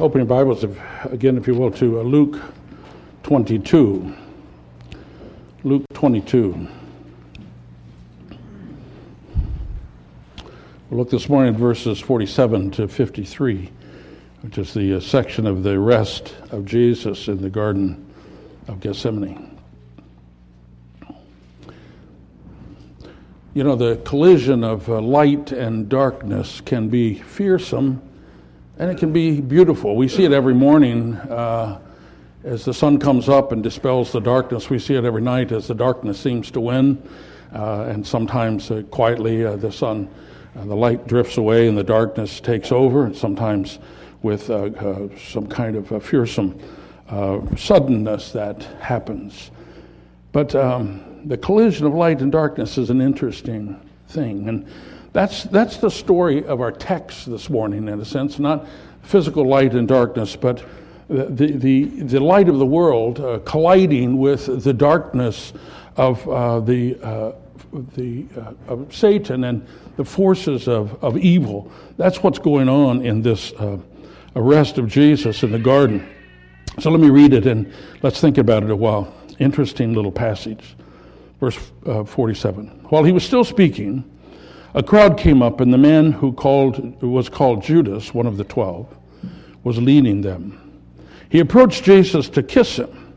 open your Bibles, if, again, if you will, to uh, Luke 22. Luke 22. We'll look this morning at verses 47 to 53, which is the uh, section of the rest of Jesus in the Garden of Gethsemane. You know, the collision of uh, light and darkness can be fearsome and it can be beautiful. We see it every morning uh, as the sun comes up and dispels the darkness. We see it every night as the darkness seems to win. Uh, and sometimes uh, quietly uh, the sun, uh, the light drifts away and the darkness takes over. And sometimes with uh, some kind of fearsome suddenness that happens. But um, the collision of light and darkness is an interesting thing. And that's, that's the story of our text this morning, in a sense, not physical light and darkness, but the, the, the light of the world uh, colliding with the darkness of uh, the, uh, the uh, of Satan and the forces of, of evil. That's what's going on in this uh, arrest of Jesus in the garden. So let me read it and let's think about it a while. Interesting little passage. Verse uh, 47. While he was still speaking, a crowd came up, and the man who called, was called Judas, one of the twelve, was leading them. He approached Jesus to kiss him.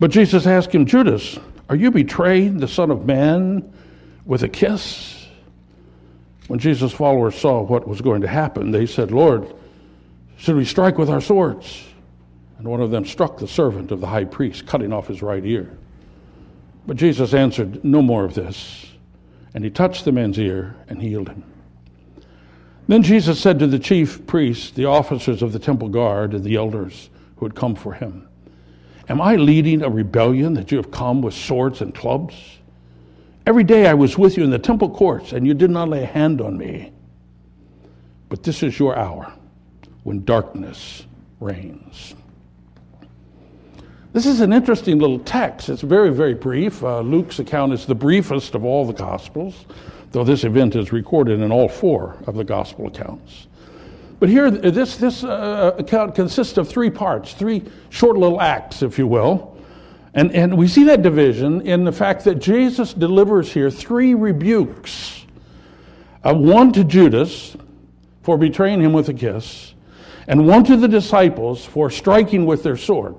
But Jesus asked him, Judas, are you betraying the Son of Man with a kiss? When Jesus' followers saw what was going to happen, they said, Lord, should we strike with our swords? And one of them struck the servant of the high priest, cutting off his right ear. But Jesus answered, No more of this. And he touched the man's ear and healed him. Then Jesus said to the chief priests, the officers of the temple guard, and the elders who had come for him, Am I leading a rebellion that you have come with swords and clubs? Every day I was with you in the temple courts, and you did not lay a hand on me. But this is your hour when darkness reigns. This is an interesting little text. It's very, very brief. Uh, Luke's account is the briefest of all the Gospels, though this event is recorded in all four of the Gospel accounts. But here, this, this uh, account consists of three parts, three short little acts, if you will. And, and we see that division in the fact that Jesus delivers here three rebukes uh, one to Judas for betraying him with a kiss, and one to the disciples for striking with their sword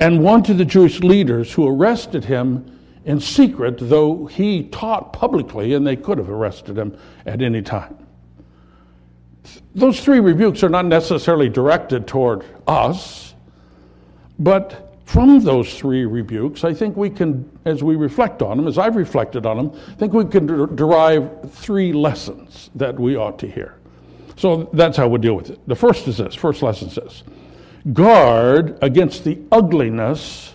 and one to the Jewish leaders who arrested him in secret, though he taught publicly and they could have arrested him at any time. Those three rebukes are not necessarily directed toward us, but from those three rebukes, I think we can, as we reflect on them, as I've reflected on them, I think we can der- derive three lessons that we ought to hear. So that's how we deal with it. The first is this first lesson says, Guard against the ugliness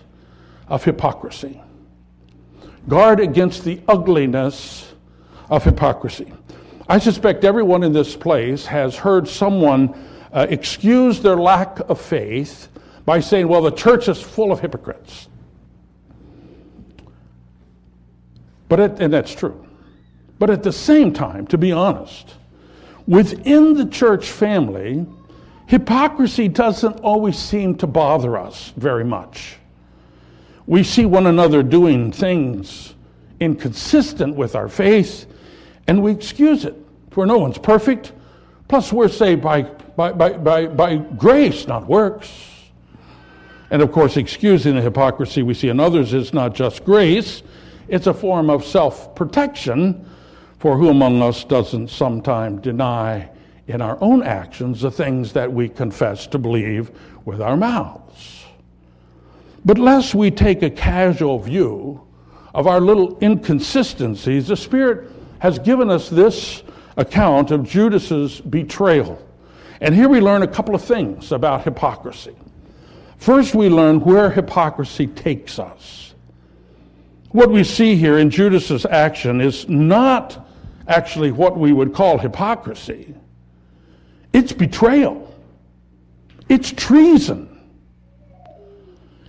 of hypocrisy. Guard against the ugliness of hypocrisy. I suspect everyone in this place has heard someone uh, excuse their lack of faith by saying, well, the church is full of hypocrites. But it, and that's true. But at the same time, to be honest, within the church family, Hypocrisy doesn't always seem to bother us very much. We see one another doing things inconsistent with our faith, and we excuse it. For no one's perfect. Plus, we're saved by, by, by, by, by grace, not works. And of course, excusing the hypocrisy we see in others is not just grace, it's a form of self protection. For who among us doesn't sometimes deny in our own actions the things that we confess to believe with our mouths. But lest we take a casual view of our little inconsistencies, the Spirit has given us this account of Judas's betrayal. And here we learn a couple of things about hypocrisy. First, we learn where hypocrisy takes us. What we see here in Judas's action is not actually what we would call hypocrisy. It's betrayal. It's treason.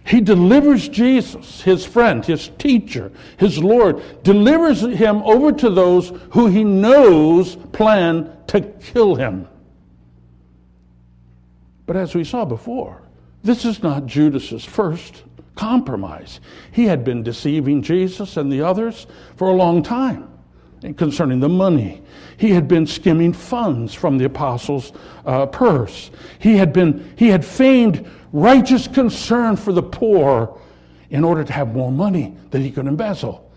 He delivers Jesus, his friend, his teacher, his Lord, delivers him over to those who he knows plan to kill him. But as we saw before, this is not Judas's first compromise. He had been deceiving Jesus and the others for a long time concerning the money. He had been skimming funds from the apostles' uh, purse. He had been he had feigned righteous concern for the poor in order to have more money that he could embezzle.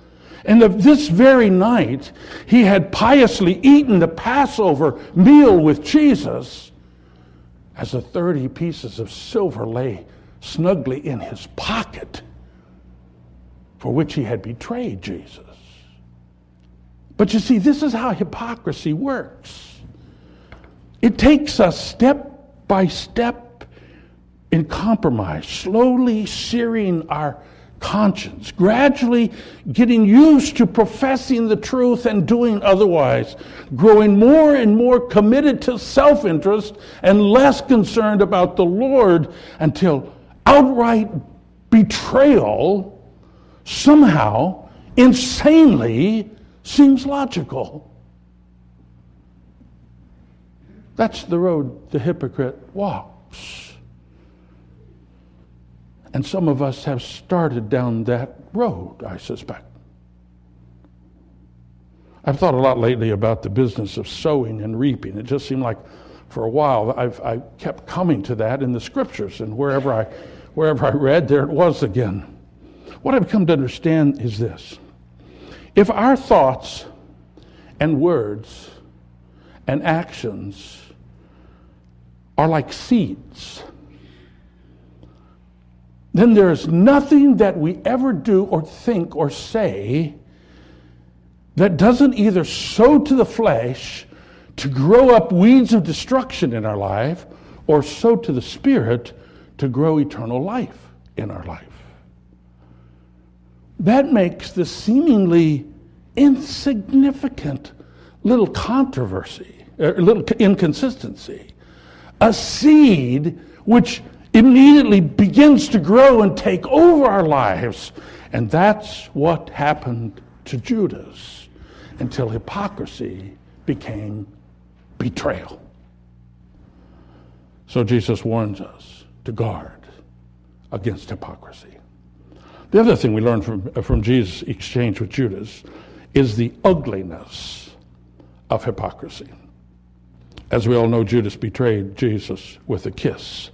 And the, this very night, he had piously eaten the Passover meal with Jesus as the 30 pieces of silver lay snugly in his pocket for which he had betrayed Jesus. But you see, this is how hypocrisy works. It takes us step by step in compromise, slowly searing our conscience, gradually getting used to professing the truth and doing otherwise, growing more and more committed to self interest and less concerned about the Lord until outright betrayal somehow, insanely, seems logical. That's the road the hypocrite walks. And some of us have started down that road, I suspect. I've thought a lot lately about the business of sowing and reaping. It just seemed like for a while I've, I kept coming to that in the scriptures, and wherever I, wherever I read, there it was again. What I've come to understand is this if our thoughts and words and actions are like seeds, then there is nothing that we ever do or think or say that doesn't either sow to the flesh to grow up weeds of destruction in our life or sow to the spirit to grow eternal life in our life. That makes the seemingly insignificant little controversy, a little inconsistency, a seed which immediately begins to grow and take over our lives. And that's what happened to Judas until hypocrisy became betrayal. So Jesus warns us to guard against hypocrisy. The other thing we learn from, uh, from Jesus' exchange with Judas is the ugliness of hypocrisy. As we all know, Judas betrayed Jesus with a kiss.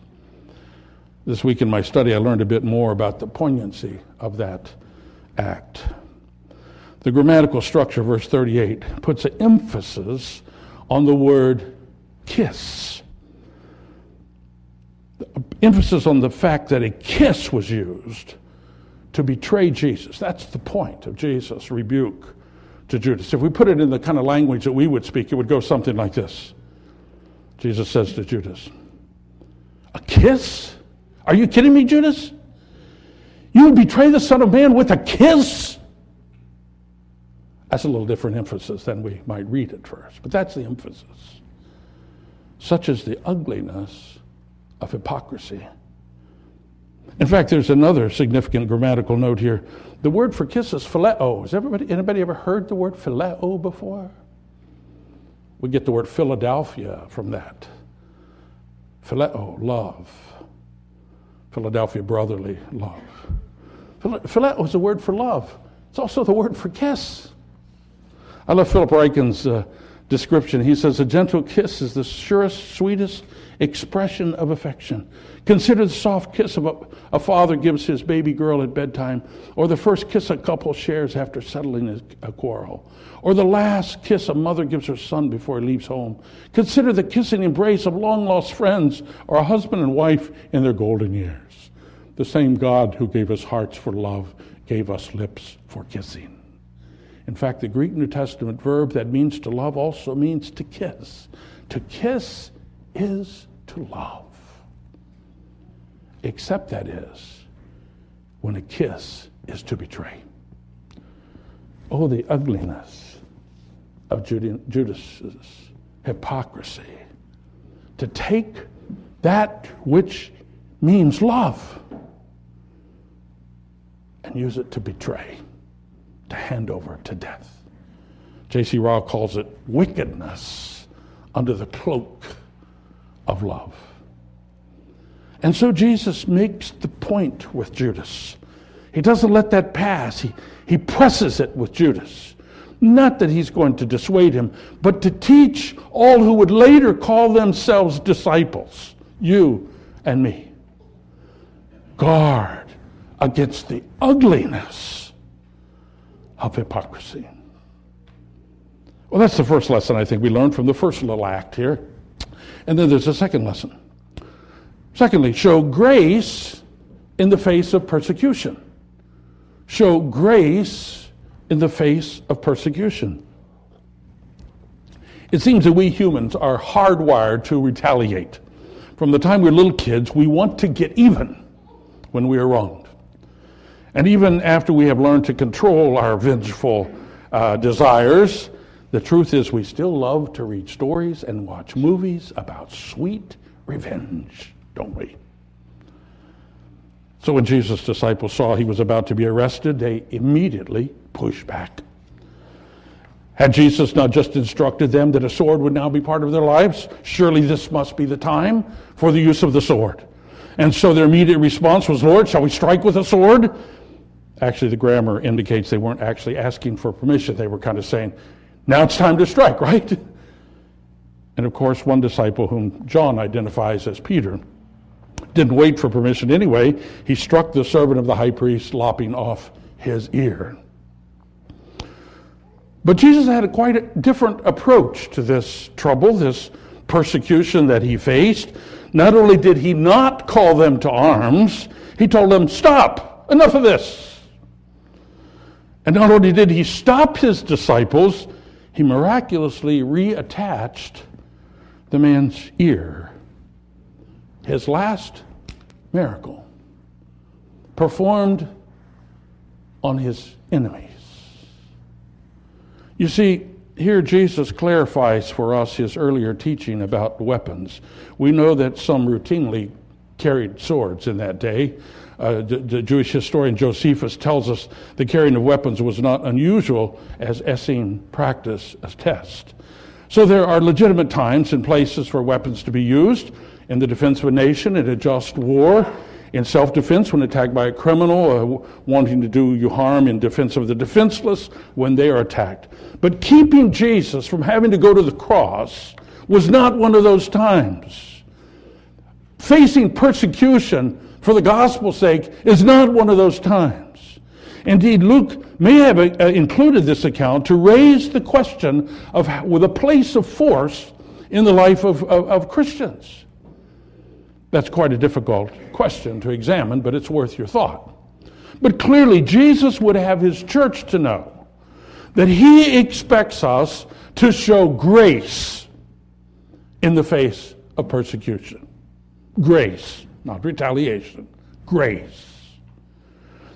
This week in my study, I learned a bit more about the poignancy of that act. The grammatical structure, verse 38, puts an emphasis on the word kiss. Emphasis on the fact that a kiss was used to betray Jesus. That's the point of Jesus' rebuke to Judas. If we put it in the kind of language that we would speak, it would go something like this Jesus says to Judas, A kiss? Are you kidding me, Judas? You would betray the Son of Man with a kiss? That's a little different emphasis than we might read at first, but that's the emphasis. Such is the ugliness of hypocrisy. In fact, there's another significant grammatical note here. The word for kiss is phileo. Has everybody, anybody ever heard the word phileo before? We get the word Philadelphia from that. Phileo, love. Philadelphia, brotherly love. Phileo is a word for love. It's also the word for kiss. I love Philip Ryken's uh, description. He says, A gentle kiss is the surest, sweetest expression of affection. Consider the soft kiss a, a, father gives his baby girl at bedtime, or the first kiss a couple shares after settling a quarrel, or the last kiss a mother gives her son before he leaves home. Consider the kissing embrace of long lost friends, or a husband and wife in their golden years. The same God who gave us hearts for love gave us lips for kissing. In fact, the Greek New Testament verb that means to love also means to kiss. To kiss is to love. Except that is when a kiss is to betray. Oh, the ugliness of Judas's hypocrisy. To take that which means love and use it to betray, to hand over to death. J.C. Ryle calls it wickedness under the cloak of love. And so Jesus makes the point with Judas. He doesn't let that pass, he, he presses it with Judas. Not that he's going to dissuade him, but to teach all who would later call themselves disciples, you and me. Guard against the ugliness of hypocrisy. Well, that's the first lesson I think we learned from the first little act here. And then there's a second lesson. Secondly, show grace in the face of persecution. Show grace in the face of persecution. It seems that we humans are hardwired to retaliate. From the time we're little kids, we want to get even when we are wronged. And even after we have learned to control our vengeful uh, desires, the truth is we still love to read stories and watch movies about sweet revenge, don't we? So when Jesus' disciples saw he was about to be arrested, they immediately pushed back. Had Jesus not just instructed them that a sword would now be part of their lives? Surely this must be the time for the use of the sword. And so their immediate response was, Lord, shall we strike with a sword? Actually, the grammar indicates they weren't actually asking for permission. They were kind of saying, now it's time to strike, right? And of course, one disciple whom John identifies as Peter didn't wait for permission anyway. He struck the servant of the high priest, lopping off his ear. But Jesus had a quite a different approach to this trouble, this persecution that he faced. Not only did he not call them to arms, he told them, Stop, enough of this. And not only did he stop his disciples, he miraculously reattached the man's ear. His last miracle performed on his enemies. You see, here Jesus clarifies for us his earlier teaching about weapons. We know that some routinely carried swords in that day. Uh, the, the, Jewish historian Josephus tells us the carrying of weapons was not unusual as Essene practice test. So there are legitimate times and places for weapons to be used in the defense of a nation, in a just war, in self defense when attacked by a criminal, uh, wanting to do you harm in defense of the defenseless when they are attacked. But keeping Jesus from having to go to the cross was not one of those times. Facing persecution for the gospel's sake is not one of those times. Indeed, Luke may have uh, included this account to raise the question of with a place of force in the life of, of, of Christians. That's quite a difficult question to examine, but it's worth your thought. But clearly, Jesus would have his church to know that he expects us to show grace in the face of persecution. Grace not retaliation, grace.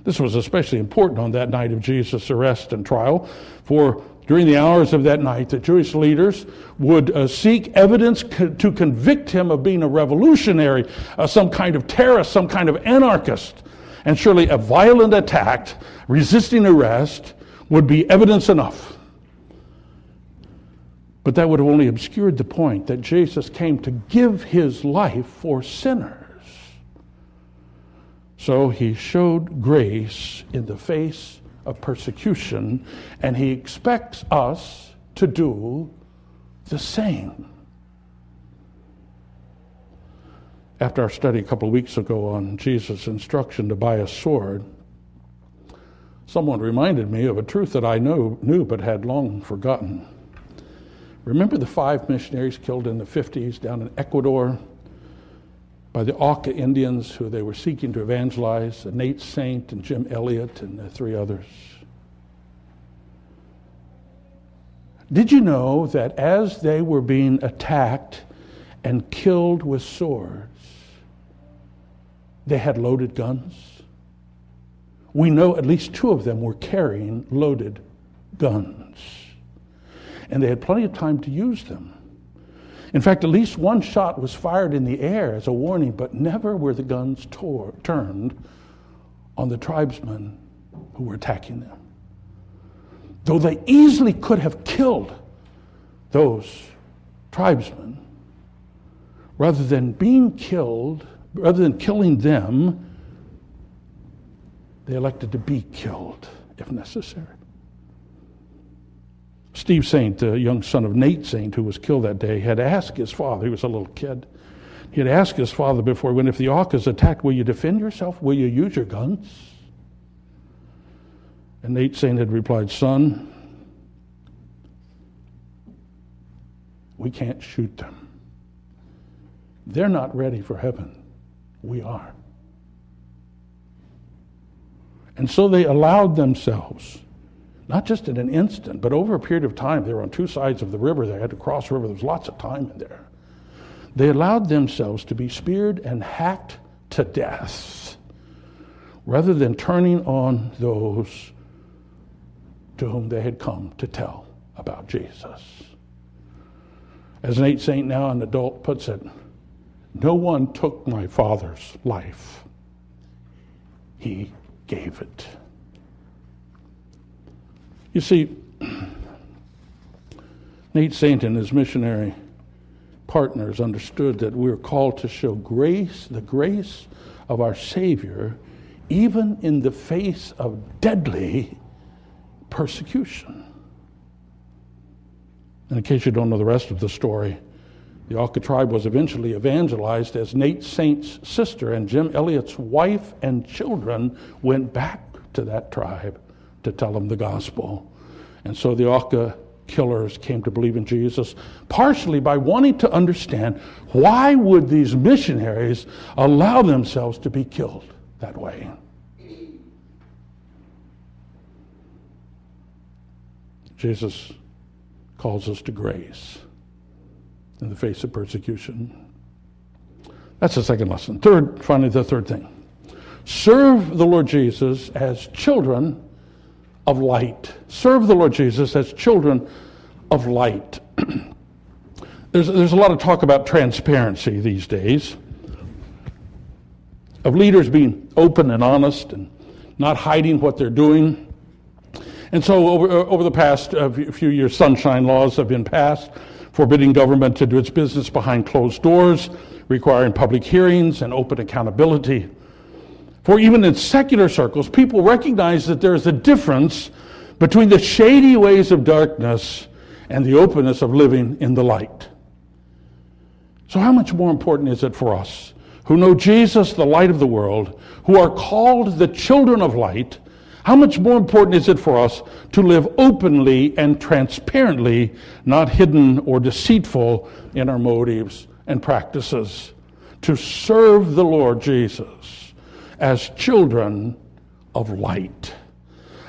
This was especially important on that night of Jesus' arrest and trial, for during the hours of that night, the Jewish leaders would uh, seek evidence co- to convict him of being a revolutionary, uh, some kind of terrorist, some kind of anarchist. And surely a violent attack, resisting arrest, would be evidence enough. But that would have only obscured the point that Jesus came to give his life for sinners. So he showed grace in the face of persecution, and he expects us to do the same. After our study a couple of weeks ago on Jesus' instruction to buy a sword, someone reminded me of a truth that I know, knew but had long forgotten. Remember the five missionaries killed in the 50s down in Ecuador? By the Auca Indians who they were seeking to evangelize, Nate Saint and Jim Elliot and three others. Did you know that as they were being attacked and killed with swords, they had loaded guns? We know at least two of them were carrying loaded guns. And they had plenty of time to use them. In fact, at least one shot was fired in the air as a warning, but never were the guns turned on the tribesmen who were attacking them. Though they easily could have killed those tribesmen, rather than being killed rather than killing them, they elected to be killed if necessary. Steve Saint, the young son of Nate Saint, who was killed that day, had asked his father, he was a little kid, he had asked his father before when if the Aucas attacked, will you defend yourself? Will you use your guns? And Nate Saint had replied, Son, we can't shoot them. They're not ready for heaven. We are. And so they allowed themselves, not just in an instant, but over a period of time. They were on two sides of the river. They had to cross the river. There was lots of time in there. They allowed themselves to be speared and hacked to death rather than turning on those to whom they had come to tell about Jesus. As Nate Saint, now an adult, puts it, no one took my father's life. He gave it. You see, Nate Saint and his missionary partners understood that we are called to show grace, the grace of our Savior, even in the face of deadly persecution. And in case you don't know the rest of the story, the Auca tribe was eventually evangelized as Nate Saint's sister and Jim Elliot's wife and children went back to that tribe to tell them the gospel. And so the Auca killers came to believe in Jesus, partially by wanting to understand why would these missionaries allow themselves to be killed that way. Jesus calls us to grace in the face of persecution. That's the second lesson. Third, finally, the third thing serve the Lord Jesus as children of light. Serve the Lord Jesus as children of light. there's, there's a lot of talk about transparency these days, of leaders being open and honest and not hiding what they're doing. And so, over, over the past uh, few years, sunshine laws have been passed forbidding government to do its business behind closed doors, requiring public hearings and open accountability. For even in secular circles, people recognize that there is a difference between the shady ways of darkness and the openness of living in the light. So, how much more important is it for us who know Jesus, the light of the world, who are called the children of light, how much more important is it for us to live openly and transparently, not hidden or deceitful in our motives and practices, to serve the Lord Jesus as children of light?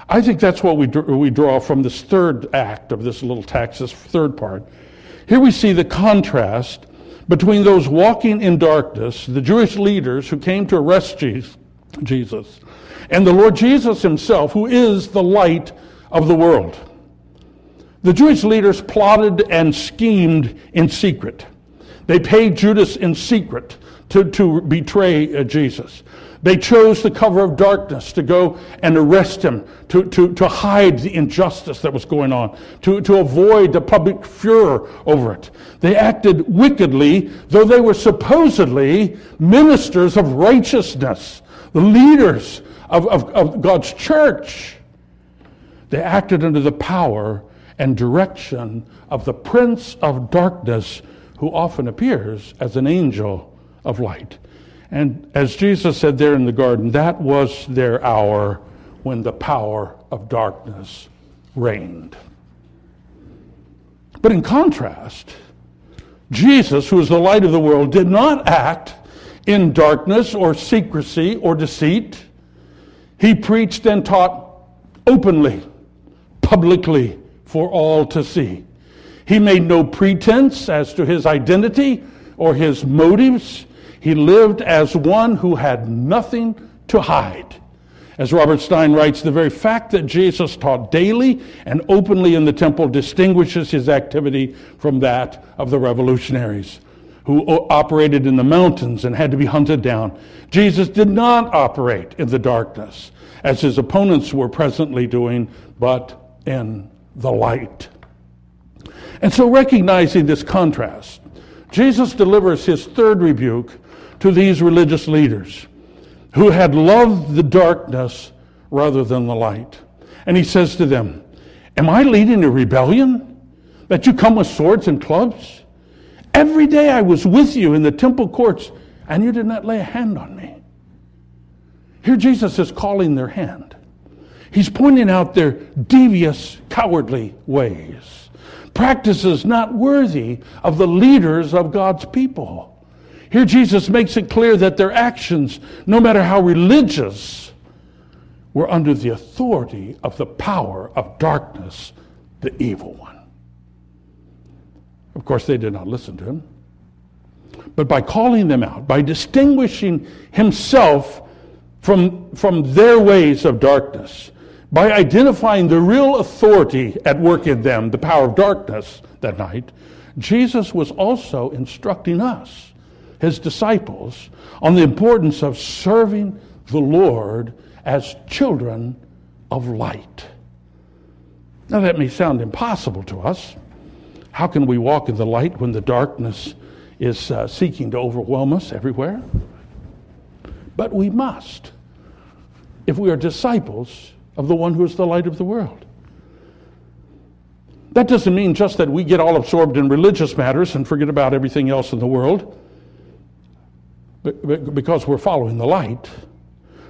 I think that's what we, we draw from this third act of this little text, this third part. Here we see the contrast between those walking in darkness, the Jewish leaders who came to arrest Jesus, and the Lord Jesus himself, who is the light of the world. The Jewish leaders plotted and schemed in secret. They paid Judas in secret to, to betray uh, Jesus. They chose the cover of darkness to go and arrest him, to, to, to hide the injustice that was going on, to, to avoid the public furor over it. They acted wickedly, though they were supposedly ministers of righteousness, the leaders of, of, of God's church. They acted under the power and direction of the prince of darkness, who often appears as an angel of light. And as Jesus said there in the garden, that was their hour when the power of darkness reigned. But in contrast, Jesus, who is the light of the world, did not act in darkness or secrecy or deceit. He preached and taught openly, publicly, for all to see. He made no pretense as to his identity or his motives. He lived as one who had nothing to hide. As Robert Stein writes, the very fact that Jesus taught daily and openly in the temple distinguishes his activity from that of the revolutionaries who operated in the mountains and had to be hunted down. Jesus did not operate in the darkness, as his opponents were presently doing, but in the light. And so, recognizing this contrast, Jesus delivers his third rebuke to these religious leaders who had loved the darkness rather than the light. And he says to them, Am I leading a rebellion that you come with swords and clubs? Every day I was with you in the temple courts, and you did not lay a hand on me. Here Jesus is calling their hand. He's pointing out their devious, cowardly ways, practices not worthy of the leaders of God's people. Here Jesus makes it clear that their actions, no matter how religious, were under the authority of the power of darkness, the evil one. Of course, they did not listen to him. But by calling them out, by distinguishing himself from, from their ways of darkness, by identifying the real authority at work in them, the power of darkness that night, Jesus was also instructing us, his disciples, on the importance of serving the Lord as children of light. Now, that may sound impossible to us. How can we walk in the light when the darkness is uh, seeking to overwhelm us everywhere? But we must if we are disciples of the one who is the light of the world. That doesn't mean just that we get all absorbed in religious matters and forget about everything else in the world because we're following the light.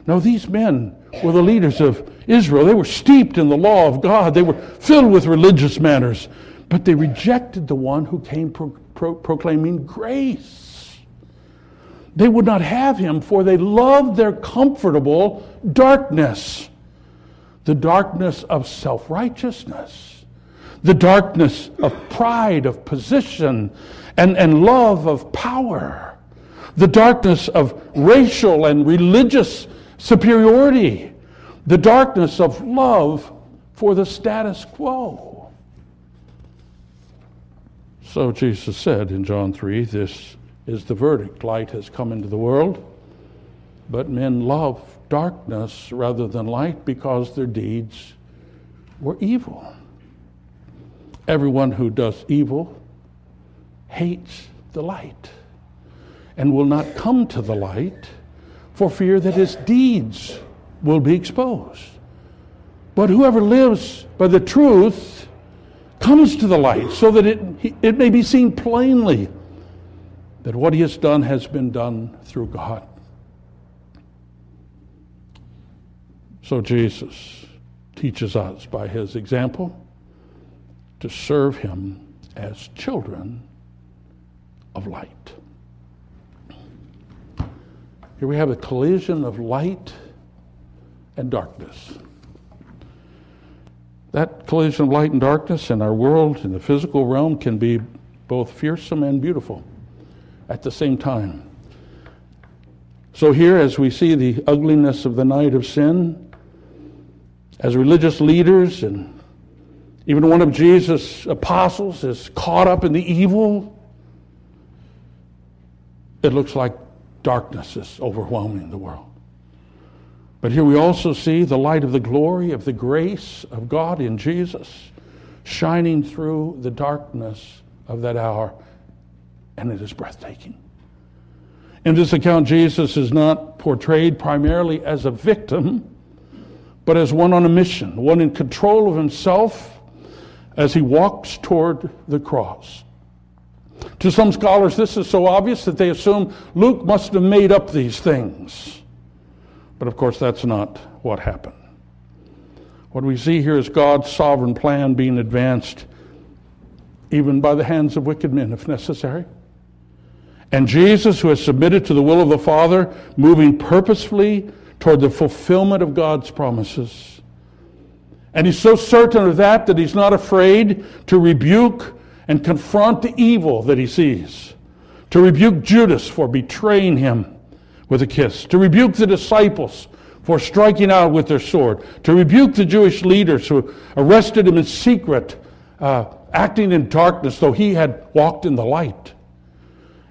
No, these men were the leaders of Israel. They were steeped in the law of God, they were filled with religious matters, but they rejected the one who came pro- pro- proclaiming grace. They would not have him, for they loved their comfortable darkness the darkness of self righteousness, the darkness of pride, of position, and, and love of power, the darkness of racial and religious superiority, the darkness of love for the status quo. So Jesus said in John 3 this is the verdict. Light has come into the world, but men love darkness rather than light because their deeds were evil. Everyone who does evil hates the light and will not come to the light for fear that his deeds will be exposed. But whoever lives by the truth comes to the light so that it, it may be seen plainly that what he has done has been done through God. So Jesus teaches us by his example to serve him as children of light. Here we have a collision of light and darkness. That collision of light and darkness in our world, in the physical realm, can be both fearsome and beautiful at the same time. So, here, as we see the ugliness of the night of sin, as religious leaders and even one of Jesus' apostles is caught up in the evil, it looks like darkness is overwhelming the world. But here we also see the light of the glory of the grace of God in Jesus shining through the darkness of that hour and it is breathtaking. In this account, Jesus is not portrayed primarily as a victim, but as one on a mission, one in control of himself as he walks toward the cross. To some scholars, this is so obvious that they assume Luke must have made up these things. But of course, that's not what happened. What we see here is God's sovereign plan being advanced even by the hands of wicked men, if necessary. And Jesus, who has submitted to the will of the Father, moving purposefully toward the fulfillment of God's promises. And he's so certain of that that he's not afraid to rebuke and confront the evil that he sees. To rebuke Judas for betraying him with a kiss. To rebuke the disciples for striking out with their sword. To rebuke the Jewish leaders who arrested him in secret, uh, acting in darkness, though he had walked in the light.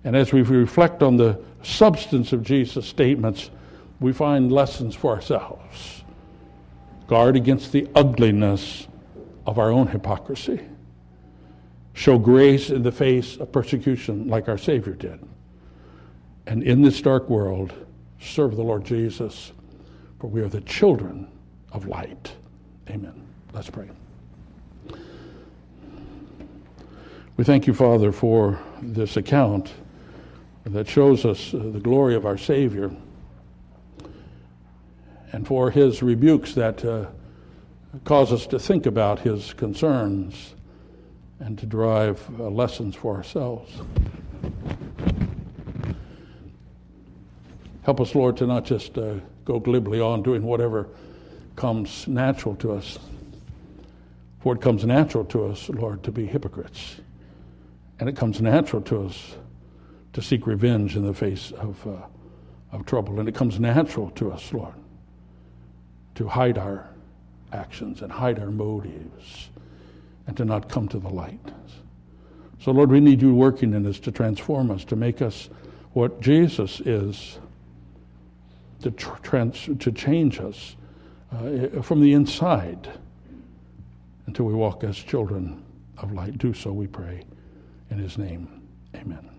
And as we reflect on the substance of Jesus' statements, we find lessons for ourselves. Guard against the ugliness of our own hypocrisy. Show grace in the face of persecution like our Savior did. and in this dark world serve the Lord Jesus, for we are the children of light. Amen. Let's pray. We thank you, Father, for this account that shows us uh, the glory of our Savior and for his rebukes that uh, cause us to think about his concerns and to derive uh, lessons for ourselves. Help us, Lord, to not just uh, go glibly on doing whatever comes natural to us. For it comes natural to us, Lord, to be hypocrites. And it comes natural to us to seek revenge in the face of, uh, of trouble. And it comes natural to us, Lord, to hide our actions and hide our motives and to not come to the light. So, Lord, we need you working in us to transform us, to make us what Jesus is, to, trans- to change us uh, from the inside until we walk as children of light. Do so, we pray. In his name, amen.